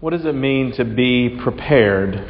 What does it mean to be prepared?